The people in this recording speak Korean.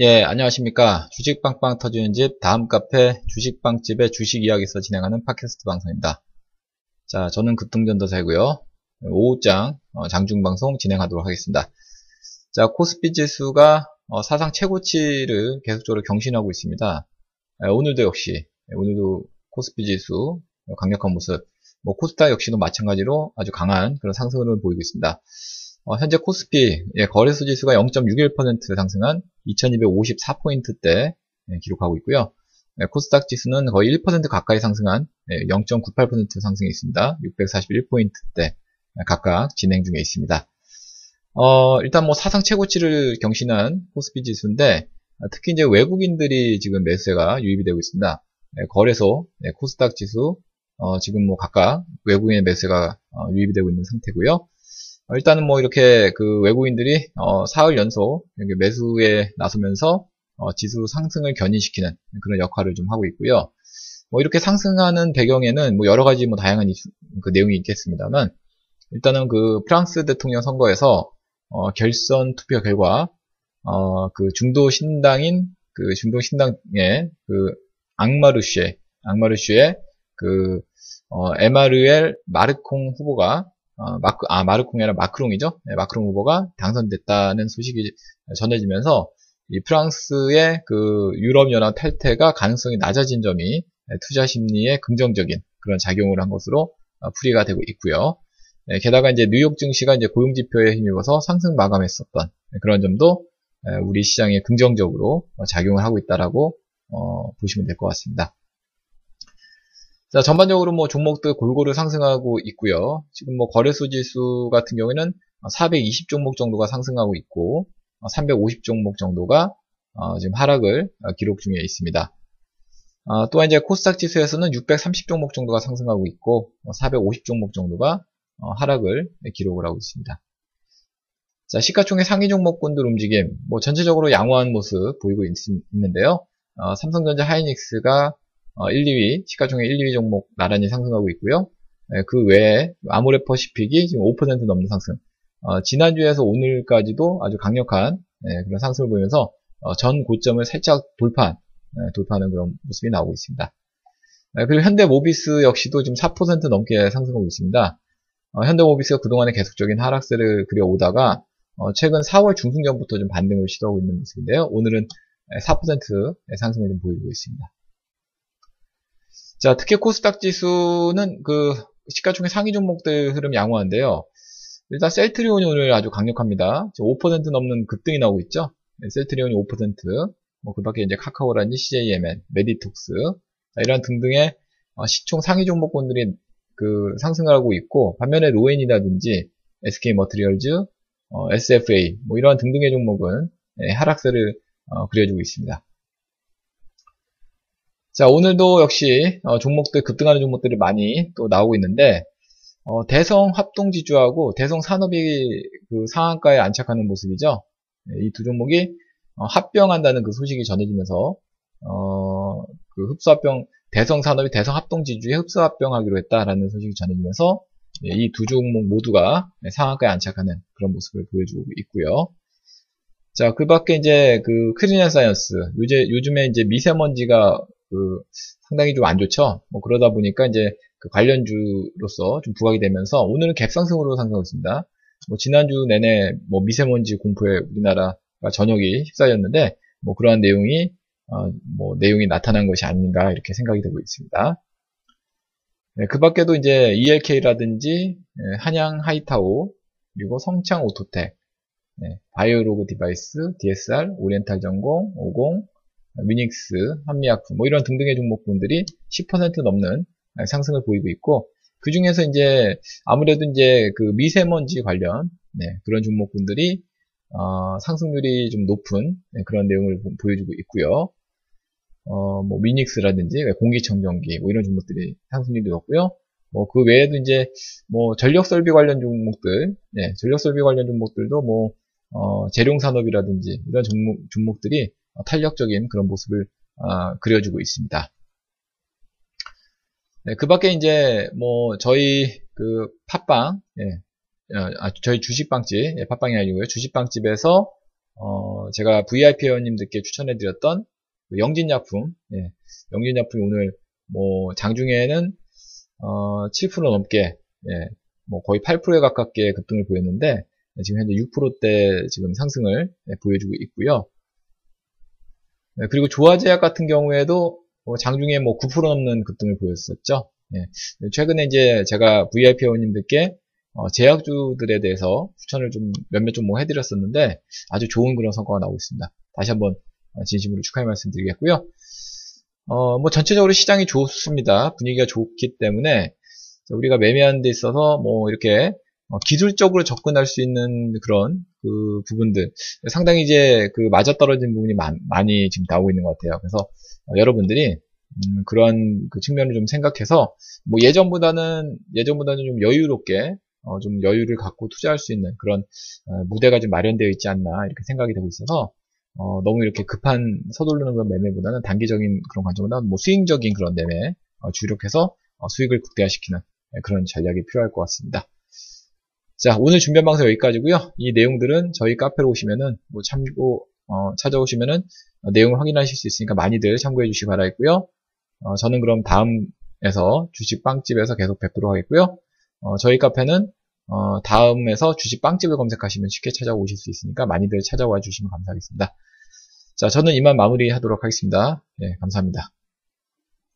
예, 안녕하십니까. 주식빵빵 터지는 집, 다음 카페 주식빵집의 주식 이야기에서 진행하는 팟캐스트 방송입니다. 자, 저는 급등전도사이고요. 오후장 어, 장중방송 진행하도록 하겠습니다. 자, 코스피 지수가 어, 사상 최고치를 계속적으로 경신하고 있습니다. 예, 오늘도 역시, 예, 오늘도 코스피 지수 강력한 모습, 뭐 코스타 역시도 마찬가지로 아주 강한 그런 상승을 보이고 있습니다. 어, 현재 코스피 예, 거래소 지수가 0.61% 상승한 2254포인트대 예, 기록하고 있고요. 예, 코스닥 지수는 거의 1% 가까이 상승한 0.98% 예, 상승해 있습니다. 641포인트대 예, 각각 진행 중에 있습니다. 어, 일단 뭐 사상 최고치를 경신한 코스피 지수인데 아, 특히 이제 외국인들이 지금 매수세가 유입이 되고 있습니다. 예, 거래소, 코스닥 지수 어, 지금 뭐 각각 외국인의 매수세가 어, 유입이 되고 있는 상태고요. 어, 일단은 뭐 이렇게 그 외국인들이 어, 사흘 연속 매수에 나서면서 어, 지수 상승을 견인시키는 그런 역할을 좀 하고 있고요. 뭐 이렇게 상승하는 배경에는 뭐 여러 가지 뭐 다양한 이슈, 그 내용이 있겠습니다만 일단은 그 프랑스 대통령 선거에서 어, 결선 투표 결과 어, 그 중도 신당인 그 중도 신당의 그 앙마르쉐 앙마르쉐의 그 어, 에마르엘 마르콩 후보가 어, 마크, 아, 마르콩이 아니라 마크롱이죠. 네, 마크롱 후보가 당선됐다는 소식이 전해지면서 이 프랑스의 그 유럽연합 탈퇴가 가능성이 낮아진 점이 투자 심리에 긍정적인 그런 작용을 한 것으로 어, 풀이가 되고 있고요. 네, 게다가 이제 뉴욕 증시가 이제 고용 지표에 힘입어서 상승 마감했었던 그런 점도 우리 시장에 긍정적으로 작용을 하고 있다라고 어, 보시면 될 것 같습니다. 자, 전반적으로 뭐 종목들 골고루 상승하고 있고요. 지금 뭐 거래소 지수 같은 경우에는 420 종목 정도가 상승하고 있고 350 종목 정도가 어, 지금 하락을 기록 중에 있습니다. 어, 또한 이제 코스닥 지수에서는 630 종목 정도가 상승하고 있고 450 종목 정도가 어, 하락을 기록을 하고 있습니다. 자, 시가총액 상위 종목군들 움직임, 뭐 전체적으로 양호한 모습 보이고 있, 는데요 삼성전자 하이닉스가 1, 어, 2위, 시가총액 1, 2위 종목 나란히 상승하고 있고요. 예, 그 외에 아모레퍼시픽이 지금 5% 넘는 상승. 어, 지난주에서 오늘까지도 아주 강력한 예, 그런 상승을 보이면서 어, 전 고점을 살짝 돌파, 예, 돌파하는 그런 모습이 나오고 있습니다. 그리고 현대모비스 역시도 지금 4% 넘게 상승하고 있습니다. 현대모비스가 그동안에 계속적인 하락세를 그려오다가 최근 4월 중순전부터 좀 반등을 시도하고 있는 모습인데요. 오늘은 4% 상승을 좀 보이고 있습니다. 자, 특히 코스닥 지수는 그 시가총액 상위 종목들 흐름 양호한데요. 일단 셀트리온이 오늘 아주 강력합니다. 5% 넘는 급등이 나오고 있죠. 네, 셀트리온이 5%, 뭐 그 밖에 이제 카카오라든지 CJ E&M, 메디톡스 이런 등등의 어, 시총 상위 종목군들이 그 상승을 하고 있고 반면에 로엔이라든지 SK 머트리얼즈, 어, SFA 뭐 이러한 등등의 종목은 예, 하락세를 어, 그려주고 있습니다. 자, 오늘도 역시 어, 종목들 급등하는 종목들이 많이 또 나오고 있는데 어, 대성 합동지주하고 대성 산업이 그 상한가에 안착하는 모습이죠. 네, 이두 종목이 어, 합병한다는 그 소식이 전해지면서 어, 그 흡수합병 대성 산업이 대성 합동지주에 흡수합병하기로 했다라는 소식이 전해지면서 네, 이 두 종목 모두가 네, 상한가에 안착하는 그런 모습을 보여주고 있고요. 자, 그 밖에 이제 그 크린앤사이언스, 요새, 요즘에 이제 미세먼지가 그 상당히 좀 안 좋죠. 뭐 그러다 보니까 이제 그 관련주로서 좀 부각이 되면서 오늘은 갭상승으로 상승하고 있습니다. 뭐 지난주 내내 뭐 미세먼지 공포에 우리나라가 전역이 휩싸였는데 뭐 그러한 내용이 어, 뭐 내용이 나타난 것이 아닌가 이렇게 생각이 되고 있습니다. 네, 그 밖에도 이제 ELK라든지 예, 한양 하이타오 그리고 성창오토텍 네, 바이오로그 디바이스, DSR, 오리엔탈정공, 오공, 위닉스, 한미약품 뭐 이런 등등의 종목군들이 10% 넘는 상승을 보이고 있고 그 중에서 이제 아무래도 이제 그 미세먼지 관련 네, 그런 종목군들이 어, 상승률이 좀 높은 네, 그런 내용을 보 여주고 있고요. 어, 뭐 미닉스라든지 공기청정기 뭐 이런 종목들이 상승률이 높고요. 뭐 그 외에도 이제 뭐 전력 설비 관련 종목들, 네, 전력 설비 관련 종목들도 뭐 어, 재룡산업이라든지 이런 종목, 종목들이 탄력적인 그런 모습을 어, 그려주고 있습니다. 네, 그 밖에 이제 뭐 저희 그 팟빵, 예, 어, 아, 저희 주식빵집, 예, 팟빵이 아니고요. 주식빵집에서 어, 제가 VIP 회원님들께 추천해드렸던 그 영진약품, 예, 영진약품이 오늘 뭐 장중에는 어, 7% 넘게, 예, 뭐 거의 8%에 가깝게 급등을 보였는데 지금 현재 6%대 지금 상승을 예, 보여주고 있고요. 예, 그리고 조화제약 같은 경우에도 뭐 장중에 뭐 9% 넘는 급등을 보였었죠. 예, 최근에 이제 제가 VIP 회원님들께 어, 제약주들에 대해서 추천을 좀 몇몇 좀 뭐 해드렸었는데 아주 좋은 그런 성과가 나오고 있습니다. 다시 한번 어, 진심으로 축하의 말씀 드리겠고요. 어, 뭐 전체적으로 시장이 좋습니다. 분위기가 좋기 때문에 우리가 매매하는 데 있어서 뭐 이렇게 어, 기술적으로 접근할 수 있는 그런 그 부분들 상당히 이제 그 맞아떨어진 부분이 많, 이 지금 나오고 있는 것 같아요. 그래서 어, 여러분들이 음, 그런 그 측면을 좀 생각해서 뭐 예전보다는 예전보다는 좀 여유롭게 어, 좀 여유를 갖고 투자할 수 있는 그런 어, 무대가 좀 마련되어 있지 않나 이렇게 생각이 되고 있어서 어, 너무 이렇게 급한 서두르는 그런 매매보다는 단기적인 그런 관점보다는 뭐 스윙적인 그런 매매 어, 주력해서 어, 수익을 극대화시키는 네, 그런 전략이 필요할 것 같습니다. 자 오늘 준비한 방송 여기까지고요. 이 내용들은 저희 카페로 오시면은 뭐 참고 어, 찾아오시면은 내용을 확인하실 수 있으니까 많이들 참고해 주시기 바라겠고요. 저는 그럼 다음에서 주식 빵집에서 계속 뵙도록 하겠고요. 어, 저희 카페는 어, 다음에서 주식 빵집을 검색하시면 쉽게 찾아오실 수 있으니까 많이들 찾아와 주시면 감사하겠습니다. 자, 저는 이만 마무리하도록 하겠습니다. 네, 감사합니다.